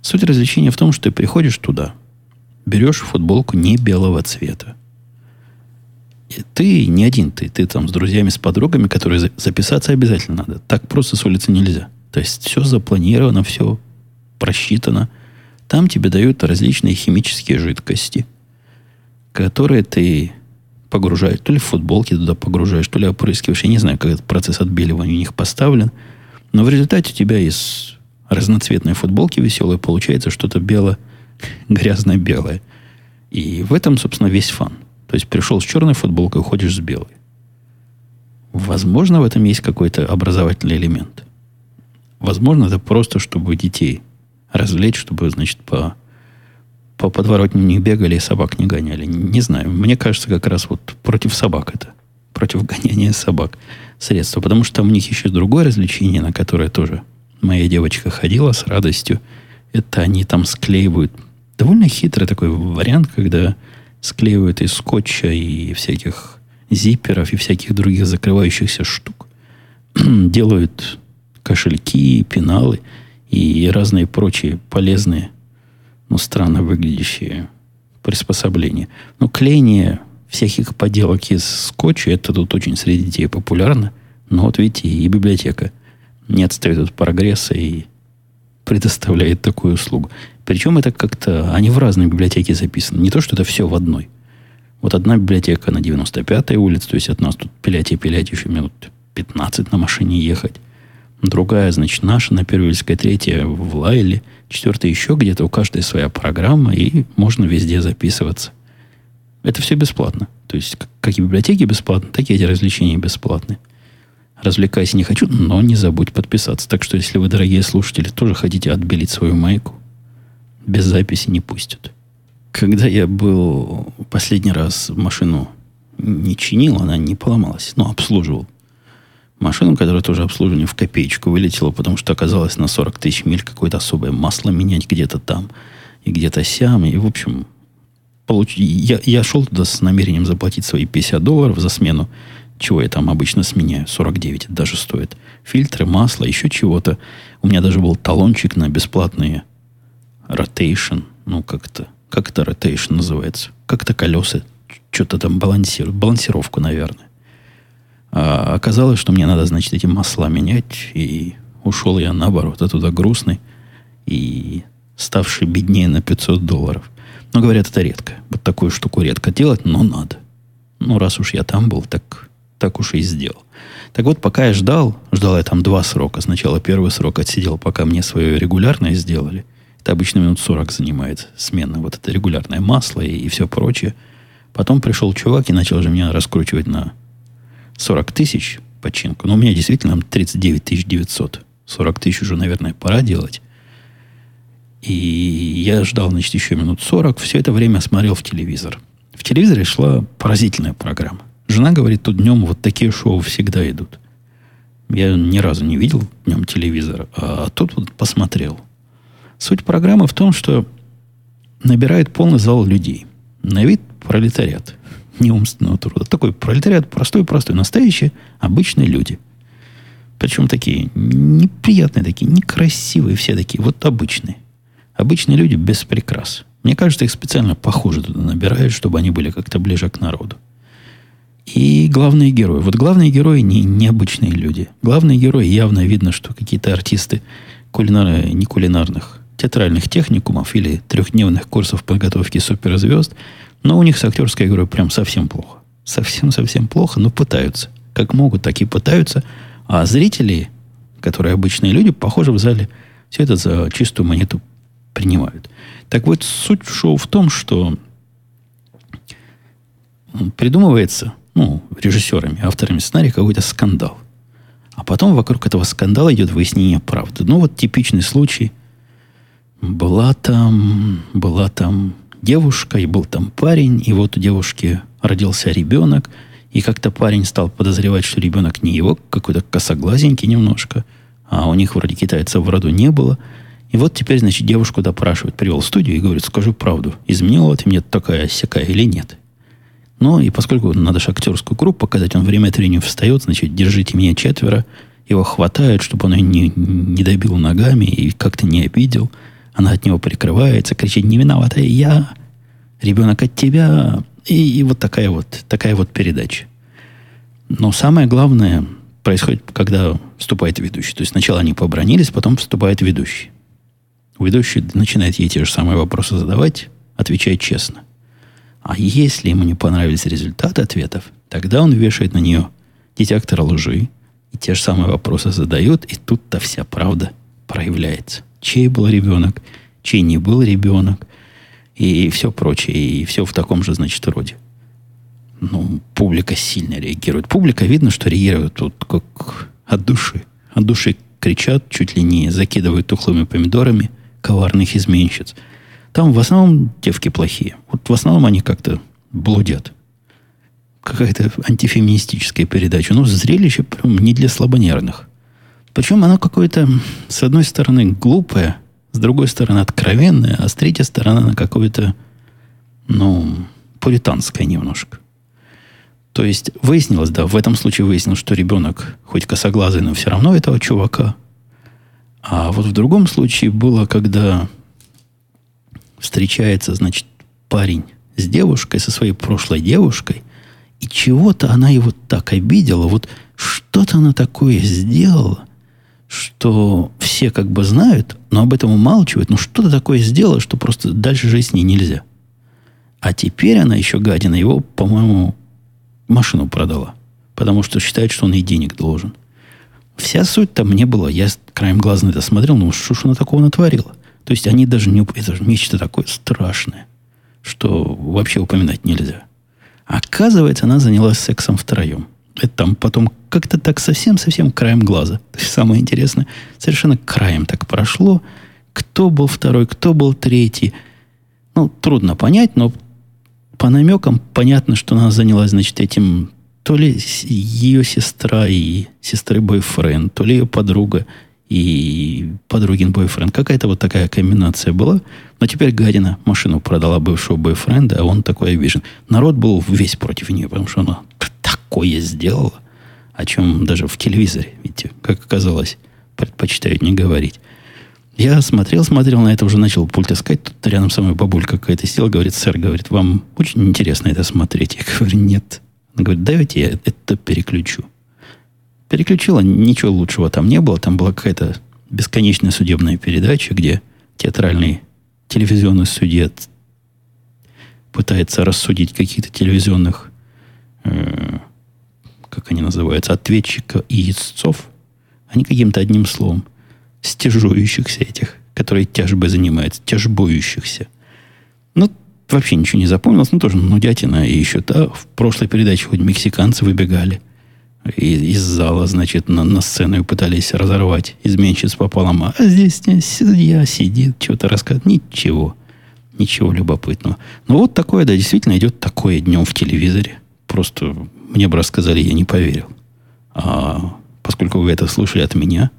Суть развлечения в том, что ты приходишь туда, берешь футболку не белого цвета. И ты не один, ты, ты там с друзьями, с подругами, которые записаться обязательно надо. Так просто с улицы нельзя. То есть все запланировано, все просчитано. Там тебе дают различные химические жидкости, которые ты погружаешь, то ли футболки туда погружаешь, то ли опрыскиваешь. Я не знаю, как этот процесс отбеливания у них поставлен. Но в результате у тебя из разноцветной футболки веселой получается что-то белое, грязно-белое. И в этом, собственно, весь фан. То есть пришел с черной футболкой, уходишь с белой. Возможно, в этом есть какой-то образовательный элемент. Возможно, это просто, чтобы детей развлечь, чтобы, значит, по по подворотне не бегали и собак не гоняли. Не знаю. Мне кажется, как раз вот против собак это. Против гоняния собак средство. Потому что там у них еще другое развлечение, на которое тоже моя девочка ходила с радостью. Это они там склеивают. Довольно хитрый такой вариант, когда склеивают из скотча и всяких зипперов и всяких других закрывающихся штук. Делают кошельки, пеналы и разные прочие полезные ну, странно выглядящие приспособления. Но клеение всяких поделок из скотча, это тут очень среди детей популярно. Но вот видите, и библиотека не отстает от прогресса и предоставляет такую услугу. Причем это как-то... Они в разные библиотеки записаны. Не то, что это все в одной. Вот одна библиотека на 95-й улице, то есть от нас тут пилять и пилять еще минут 15 на машине ехать другая, значит, наша на Первильской, третья в Лайле, четвертая еще где-то, у каждой своя программа, и можно везде записываться. Это все бесплатно. То есть, как и библиотеки бесплатно, так и эти развлечения бесплатны. Развлекайся не хочу, но не забудь подписаться. Так что, если вы, дорогие слушатели, тоже хотите отбелить свою майку, без записи не пустят. Когда я был последний раз машину не чинил, она не поломалась, но обслуживал. Машину, которая тоже обслуживание в копеечку вылетела, потому что оказалось на 40 тысяч миль какое-то особое масло менять где-то там и где-то сям. И, в общем, получ... я, я шел туда с намерением заплатить свои 50 долларов за смену, чего я там обычно сменяю, 49 это даже стоит. Фильтры, масло, еще чего-то. У меня даже был талончик на бесплатные rotation, ну как-то, как это rotation называется? Как-то колеса что-то там балансируют, балансировку, наверное. А оказалось, что мне надо, значит, эти масла менять, и ушел я наоборот, оттуда грустный и ставший беднее на 500 долларов. Но говорят, это редко. Вот такую штуку редко делать, но надо. Ну, раз уж я там был, так, так уж и сделал. Так вот, пока я ждал, ждал я там два срока. Сначала первый срок отсидел, пока мне свое регулярное сделали. Это обычно минут 40 занимает смена. Вот это регулярное масло и, и все прочее. Потом пришел чувак и начал же меня раскручивать на 40 тысяч починку. Но у меня действительно 39 тысяч 900. 40 тысяч уже, наверное, пора делать. И я ждал, значит, еще минут 40. Все это время смотрел в телевизор. В телевизоре шла поразительная программа. Жена говорит, тут днем вот такие шоу всегда идут. Я ни разу не видел днем телевизора, а тут вот посмотрел. Суть программы в том, что набирает полный зал людей. На вид пролетариат неумственного труда. Такой пролетариат простой-простой, настоящие обычные люди. Причем такие неприятные, такие некрасивые все такие, вот обычные. Обычные люди без прикрас. Мне кажется, их специально похоже туда набирают, чтобы они были как-то ближе к народу. И главные герои. Вот главные герои не необычные люди. Главные герои явно видно, что какие-то артисты кулинар... не кулинарных, театральных техникумов или трехдневных курсов подготовки суперзвезд – но у них с актерской игрой прям совсем плохо. Совсем-совсем плохо, но пытаются. Как могут, так и пытаются. А зрители, которые обычные люди, похоже, в зале все это за чистую монету принимают. Так вот, суть шоу в том, что придумывается, ну, режиссерами, авторами сценария какой-то скандал. А потом вокруг этого скандала идет выяснение правды. Ну, вот типичный случай. Была там, была там девушка, и был там парень, и вот у девушки родился ребенок, и как-то парень стал подозревать, что ребенок не его, какой-то косоглазенький немножко, а у них вроде китайцев в роду не было. И вот теперь, значит, девушку допрашивают, привел в студию и говорит, скажи правду, изменила ты мне такая всякая или нет? Ну, и поскольку надо же актерскую группу показать, он время от времени встает, значит, держите меня четверо, его хватает, чтобы он ее не, не добил ногами и как-то не обидел – она от него прикрывается, кричит, не виноватая я, ребенок от тебя. И, и вот такая вот, такая вот передача. Но самое главное происходит, когда вступает ведущий. То есть сначала они побронились, потом вступает ведущий. Ведущий начинает ей те же самые вопросы задавать, отвечает честно. А если ему не понравились результаты ответов, тогда он вешает на нее детектор лжи, и те же самые вопросы задает, и тут-то вся правда проявляется чей был ребенок, чей не был ребенок, и все прочее, и все в таком же, значит, роде. Ну, публика сильно реагирует. Публика видно, что реагирует тут как от души. От души кричат, чуть ли не закидывают тухлыми помидорами коварных изменщиц. Там в основном девки плохие. Вот в основном они как-то блудят. Какая-то антифеминистическая передача. Ну, зрелище прям не для слабонервных. Причем оно какое-то, с одной стороны, глупое, с другой стороны, откровенное, а с третьей стороны, оно какое-то, ну, пуританское немножко. То есть выяснилось, да, в этом случае выяснилось, что ребенок хоть косоглазый, но все равно этого чувака. А вот в другом случае было, когда встречается, значит, парень с девушкой, со своей прошлой девушкой, и чего-то она его так обидела, вот что-то она такое сделала, что все как бы знают, но об этом умалчивают, но что-то такое сделала, что просто дальше жить с ней нельзя. А теперь она еще, гадина, его, по-моему, машину продала. Потому что считает, что он ей денег должен. Вся суть там не была. Я краем глаза на это смотрел, ну что ж она такого натворила? То есть они даже не... Это же нечто такое страшное, что вообще упоминать нельзя. Оказывается, она занялась сексом втроем. Это там потом как-то так совсем-совсем краем глаза. Самое интересное, совершенно краем так прошло. Кто был второй, кто был третий. Ну, трудно понять, но по намекам понятно, что она занялась, значит, этим то ли ее сестра и сестры бойфренд, то ли ее подруга и подругин бойфренд. Какая-то вот такая комбинация была. Но теперь гадина машину продала бывшего бойфренда, а он такой обижен. Народ был весь против нее, потому что она такое сделала, о чем даже в телевизоре, видите, как оказалось, предпочитают не говорить. Я смотрел, смотрел на это, уже начал пульт искать. Тут рядом со мной бабулька какая-то села, говорит, сэр, говорит, вам очень интересно это смотреть. Я говорю, нет. Она говорит, давайте я это переключу. Переключила, ничего лучшего там не было. Там была какая-то бесконечная судебная передача, где театральный телевизионный судья пытается рассудить каких-то телевизионных, э, как они называются, ответчика и истцов. Они каким-то одним словом стяжующихся этих, которые тяжбой занимаются, тяжбующихся. Ну, вообще ничего не запомнилось, ну, тоже нудятина. И еще да, в прошлой передаче хоть мексиканцы выбегали – из, из зала, значит, на, на сцену и пытались разорвать изменщиц пополам. А здесь я сидит, что-то рассказывает. Ничего. Ничего любопытного. Но вот такое, да, действительно идет такое днем в телевизоре. Просто мне бы рассказали, я не поверил. А поскольку вы это слушали от меня,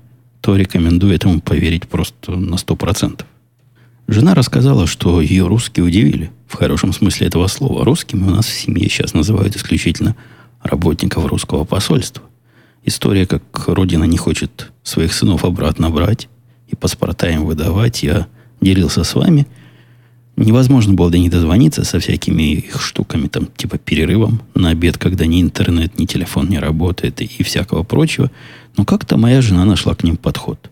то рекомендую этому поверить просто на сто процентов. Жена рассказала, что ее русские удивили. В хорошем смысле этого слова. Русскими у нас в семье сейчас называют исключительно работников русского посольства. История, как родина не хочет своих сынов обратно брать и паспорта им выдавать, я делился с вами. Невозможно было до них дозвониться со всякими их штуками, там, типа перерывом на обед, когда ни интернет, ни телефон не работает и, и всякого прочего. Но как-то моя жена нашла к ним подход.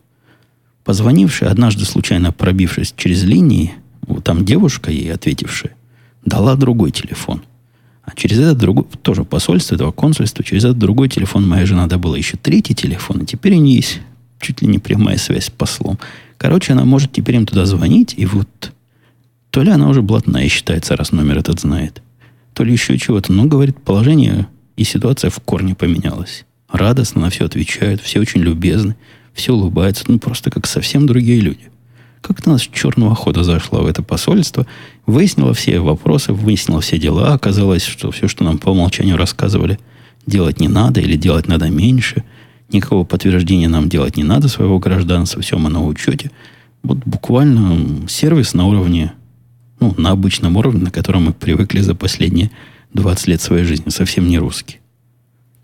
Позвонившая, однажды случайно пробившись через линии, вот там девушка ей ответившая, дала другой телефон – а через этот другой, тоже посольство, этого консульства, через этот другой телефон моя жена добыла еще третий телефон, и теперь у нее есть чуть ли не прямая связь с послом. Короче, она может теперь им туда звонить, и вот то ли она уже блатная считается, раз номер этот знает, то ли еще чего-то. Но, говорит, положение и ситуация в корне поменялась. Радостно на все отвечают, все очень любезны, все улыбаются, ну просто как совсем другие люди. Как-то нас черного хода зашла в это посольство, выяснила все вопросы, выяснила все дела. Оказалось, что все, что нам по умолчанию рассказывали, делать не надо или делать надо меньше. Никакого подтверждения нам делать не надо своего гражданства, все мы на учете. Вот буквально сервис на уровне, ну, на обычном уровне, на котором мы привыкли за последние 20 лет своей жизни, совсем не русский.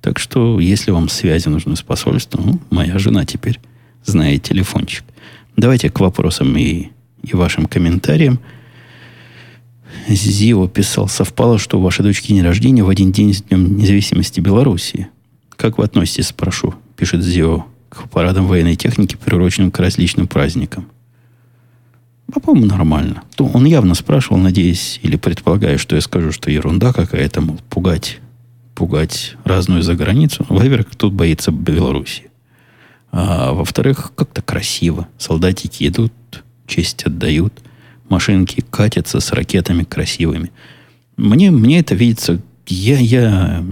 Так что, если вам связи нужны с посольством, ну, моя жена теперь знает телефончик. Давайте к вопросам и, и вашим комментариям. Зио писал, совпало, что у вашей дочки день рождения в один день с Днем независимости Белоруссии. Как вы относитесь, спрошу, пишет Зио, к парадам военной техники, приуроченным к различным праздникам? По-моему, нормально. То он явно спрашивал, надеясь или предполагая, что я скажу, что ерунда какая-то, мол, пугать, пугать разную за границу. Во-первых, тут боится Белоруссии. А во-вторых, как-то красиво. Солдатики идут, честь отдают. Машинки катятся с ракетами красивыми. Мне, мне это видится... Я, я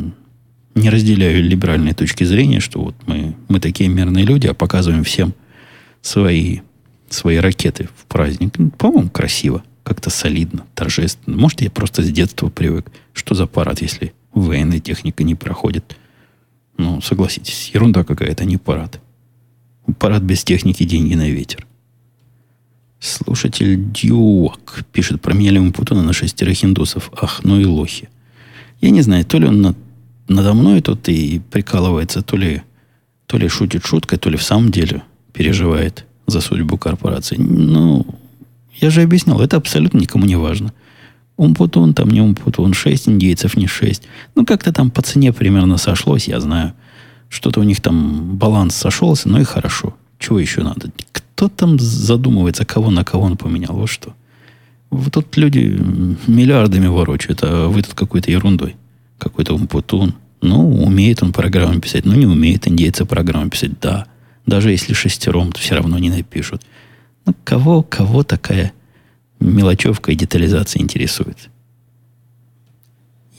не разделяю либеральной точки зрения, что вот мы, мы такие мирные люди, а показываем всем свои, свои ракеты в праздник. Ну, по-моему, красиво. Как-то солидно, торжественно. Может, я просто с детства привык. Что за парад, если военная техника не проходит? Ну, согласитесь, ерунда какая-то, не парад. Парад без техники, деньги на ветер. Слушатель Дьюак пишет про Мелема Путуна на шестерых индусов. Ах, ну и лохи. Я не знаю, то ли он над, надо мной тут и прикалывается, то ли, то ли шутит шуткой, то ли в самом деле переживает за судьбу корпорации. Ну, я же объяснял, это абсолютно никому не важно. Умпутун там не умпутун, шесть индейцев не шесть. Ну, как-то там по цене примерно сошлось, я знаю. Что-то у них там баланс сошелся, ну и хорошо. Чего еще надо? Кто там задумывается, кого на кого он поменял? Вот что. Вот тут люди миллиардами ворочают, а вы тут какой-то ерундой. Какой-то умпутун. Ну, умеет он программу писать, но не умеет индейцы программу писать. Да, даже если шестером, то все равно не напишут. Ну, кого, кого такая мелочевка и детализация интересует?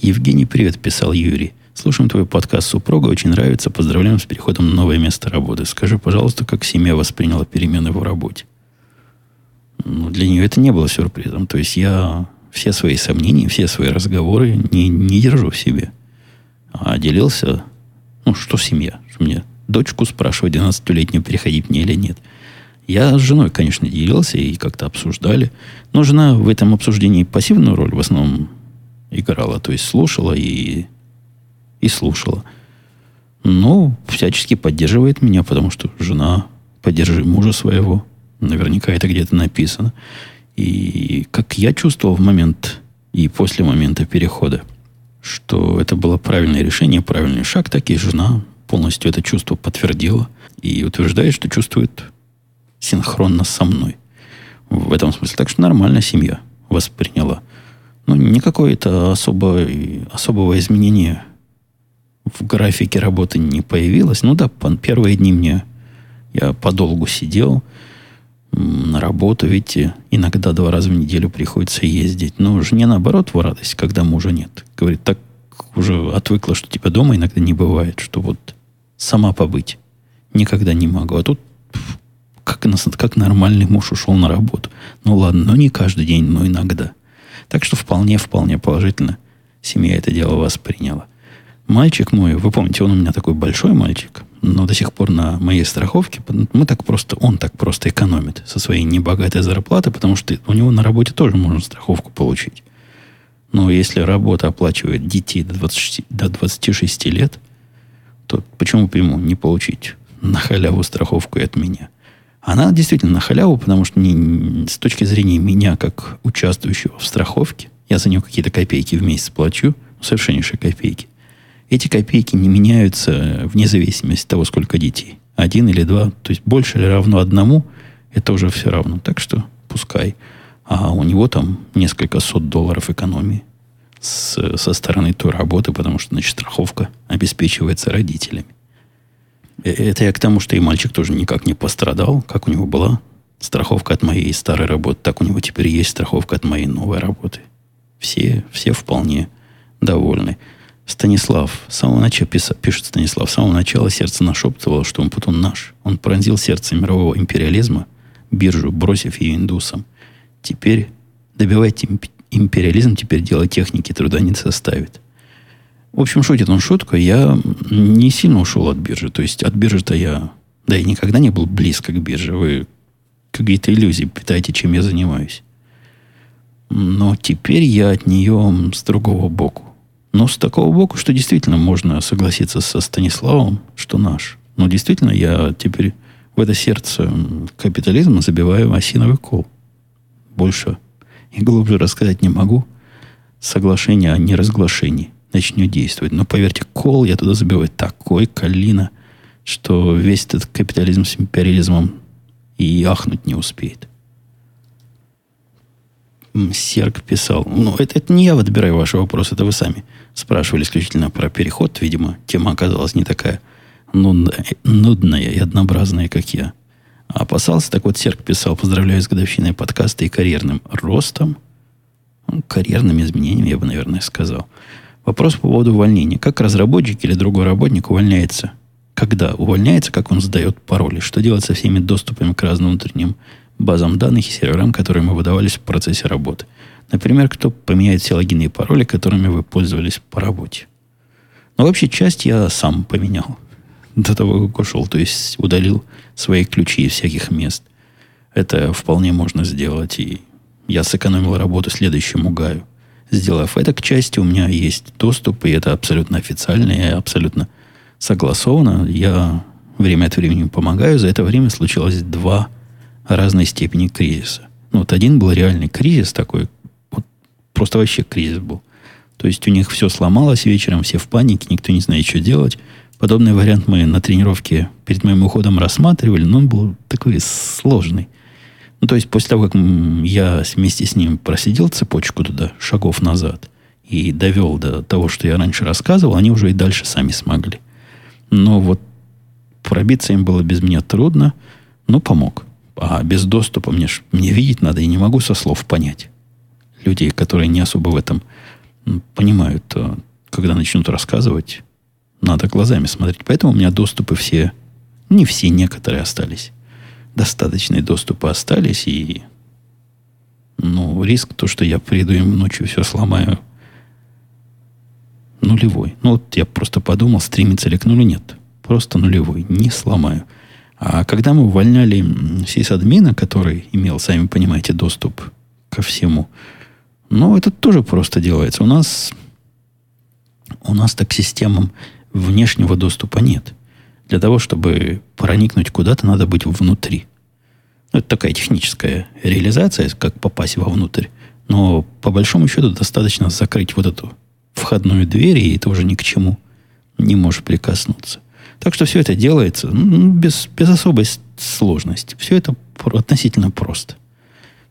Евгений, привет, писал Юрий. Слушаем твой подкаст «Супруга», очень нравится. Поздравляем с переходом на новое место работы. Скажи, пожалуйста, как семья восприняла перемены в работе? Ну, для нее это не было сюрпризом. То есть я все свои сомнения, все свои разговоры не, не держу в себе. А делился, ну, что семья? Что мне дочку спрашивать, 12-летнюю, переходить мне или нет. Я с женой, конечно, делился и как-то обсуждали. Но жена в этом обсуждении пассивную роль в основном играла. То есть слушала и, и слушала. Но всячески поддерживает меня, потому что жена поддержи мужа своего. Наверняка это где-то написано. И как я чувствовал в момент и после момента перехода, что это было правильное решение, правильный шаг, так и жена полностью это чувство подтвердила и утверждает, что чувствует синхронно со мной. В этом смысле. Так что нормально семья восприняла. Но никакого это особо, особого изменения в графике работы не появилось. Ну да, первые дни мне я подолгу сидел на работу, видите, иногда два раза в неделю приходится ездить. Но жене наоборот в радость, когда мужа нет. Говорит, так уже отвыкла, что тебя дома иногда не бывает, что вот сама побыть никогда не могу. А тут как, как нормальный муж ушел на работу. Ну ладно, но не каждый день, но иногда. Так что вполне-вполне положительно семья это дело восприняла. Мальчик мой, вы помните, он у меня такой большой мальчик, но до сих пор на моей страховке мы так просто, он так просто экономит со своей небогатой зарплаты, потому что у него на работе тоже можно страховку получить. Но если работа оплачивает детей до, 20, до 26 лет, то почему бы ему не получить на халяву страховку и от меня? Она действительно на халяву, потому что не, с точки зрения меня, как участвующего в страховке, я за нее какие-то копейки в месяц плачу, совершеннейшие копейки. Эти копейки не меняются вне зависимости от того, сколько детей. Один или два. То есть больше или равно одному, это уже все равно. Так что пускай. А у него там несколько сот долларов экономии с, со стороны той работы, потому что, значит, страховка обеспечивается родителями. Э, это я к тому, что и мальчик тоже никак не пострадал, как у него была страховка от моей старой работы, так у него теперь есть страховка от моей новой работы. Все, все вполне довольны. Станислав, с самого начала, пишет Станислав, с самого начала сердце нашептывало, что он потом наш. Он пронзил сердце мирового империализма, биржу, бросив ее индусам. Теперь добивайте империализм, теперь дело техники труда не составит. В общем, шутит он шутку. Я не сильно ушел от биржи. То есть от биржи-то я... Да, я никогда не был близко к бирже. Вы какие-то иллюзии питаете, чем я занимаюсь. Но теперь я от нее с другого боку. Но с такого боку, что действительно можно согласиться со Станиславом, что наш. Но действительно, я теперь в это сердце капитализма забиваю осиновый кол. Больше и глубже рассказать не могу. Соглашение о неразглашении начнет действовать. Но поверьте, кол я туда забиваю такой калина, что весь этот капитализм с империализмом и ахнуть не успеет. Серг писал. Ну, это, это не я выбираю ваши вопросы, это вы сами спрашивали исключительно про переход. Видимо, тема оказалась не такая нудная, нудная и однообразная, как я. Опасался, так вот Серг писал, поздравляю с годовщиной подкаста и карьерным ростом. Ну, карьерным изменением, я бы, наверное, сказал. Вопрос по поводу увольнения. Как разработчик или другой работник увольняется? Когда увольняется, как он сдает пароли? Что делать со всеми доступами к разным внутренним базам данных и серверам, которые мы выдавались в процессе работы? Например, кто поменяет все логины и пароли, которыми вы пользовались по работе? Но ну, вообще часть я сам поменял до того, как ушел. То есть удалил свои ключи из всяких мест. Это вполне можно сделать. И я сэкономил работу следующему гаю сделав это, к части у меня есть доступ, и это абсолютно официально и абсолютно согласовано. Я время от времени помогаю. За это время случилось два разной степени кризиса. Ну, вот один был реальный кризис такой, вот просто вообще кризис был. То есть у них все сломалось вечером, все в панике, никто не знает, что делать. Подобный вариант мы на тренировке перед моим уходом рассматривали, но он был такой сложный. Ну, то есть после того, как я вместе с ним просидел цепочку туда, шагов назад, и довел до того, что я раньше рассказывал, они уже и дальше сами смогли. Но вот пробиться им было без меня трудно, но помог. А без доступа мне, мне видеть надо, и не могу со слов понять. Людей, которые не особо в этом понимают, когда начнут рассказывать, Надо глазами смотреть. Поэтому у меня доступы все, не все, некоторые остались. Достаточные доступы остались, и ну, риск, то, что я приду им ночью все сломаю, нулевой. Ну, вот я просто подумал, стремится ли к нулю, нет. Просто нулевой, не сломаю. А когда мы увольняли сисадмина, который имел, сами понимаете, доступ ко всему, ну, это тоже просто делается. У нас, у нас так системам внешнего доступа нет. Для того, чтобы проникнуть куда-то, надо быть внутри. Ну, это такая техническая реализация, как попасть вовнутрь. Но по большому счету достаточно закрыть вот эту входную дверь, и это уже ни к чему не можешь прикоснуться. Так что все это делается ну, без, без особой сложности. Все это относительно просто.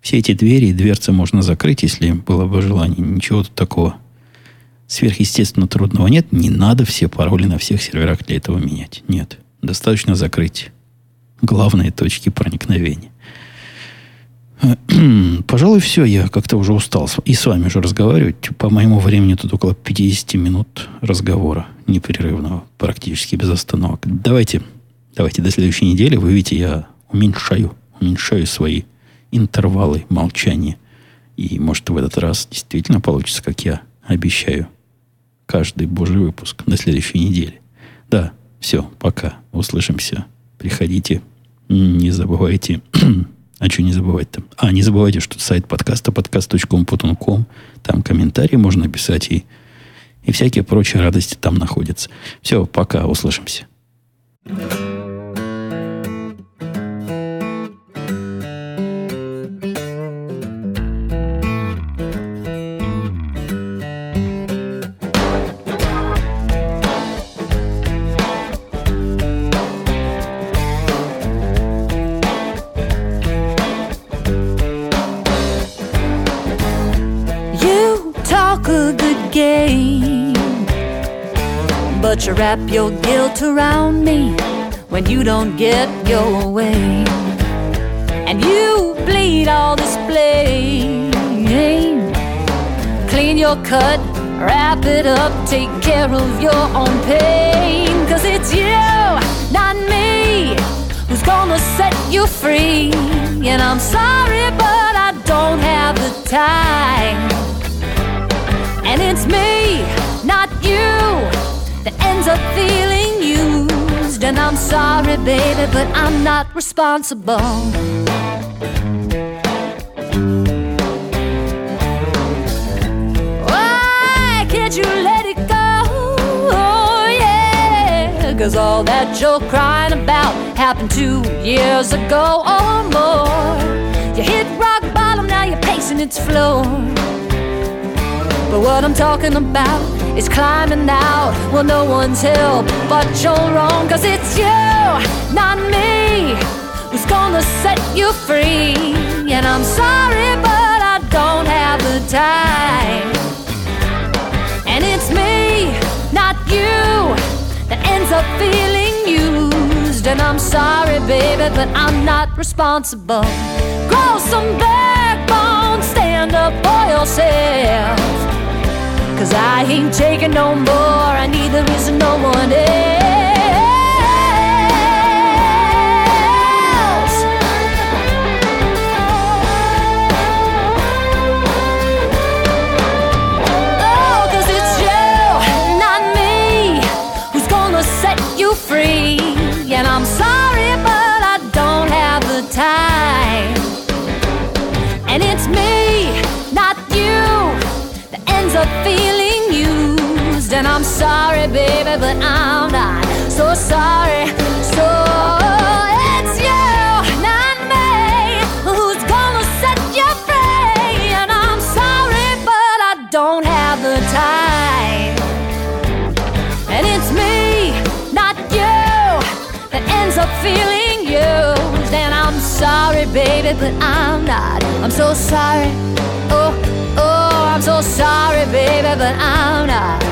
Все эти двери и дверцы можно закрыть, если было бы желание. Ничего тут такого сверхъестественно трудного нет. Не надо все пароли на всех серверах для этого менять. Нет. Достаточно закрыть главные точки проникновения. Пожалуй, все. Я как-то уже устал и с вами уже разговаривать. По моему времени тут около 50 минут разговора непрерывного, практически без остановок. Давайте, давайте до следующей недели. Вы видите, я уменьшаю, уменьшаю свои интервалы молчания. И может в этот раз действительно получится, как я обещаю. Каждый божий выпуск на следующей неделе. Да, все, пока. Услышимся. Приходите. Не забывайте. а что не забывать-то? А, не забывайте, что сайт подкаста подкаст.com.com. Там комментарии можно писать и, и всякие прочие радости там находятся. Все, пока. Услышимся. But you wrap your guilt around me when you don't get your way. And you bleed all this blame. Clean your cut, wrap it up, take care of your own pain. Cause it's you, not me, who's gonna set you free. And I'm sorry, but I don't have the time. And it's me, not you ends up feeling used. And I'm sorry, baby, but I'm not responsible. Why can't you let it go? Oh, yeah. Cause all that you're crying about happened two years ago or more. You hit rock bottom, now you're pacing its floor. But what I'm talking about is climbing out. Well, no one's help but you're wrong, cause it's you, not me, who's gonna set you free. And I'm sorry, but I don't have the time. And it's me, not you, that ends up feeling used. And I'm sorry, baby, but I'm not responsible. Grow some backbone, stand up for yourself. Cause I ain't taking no more, I need the reason no one else. But I'm not so sorry. So it's you, not me, who's gonna set you free. And I'm sorry, but I don't have the time. And it's me, not you, that ends up feeling used. And I'm sorry, baby, but I'm not. I'm so sorry. Oh, oh, I'm so sorry, baby, but I'm not.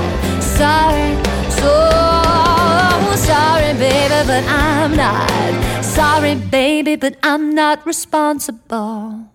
Sorry, so sorry, baby, but I'm not. Sorry, baby, but I'm not responsible.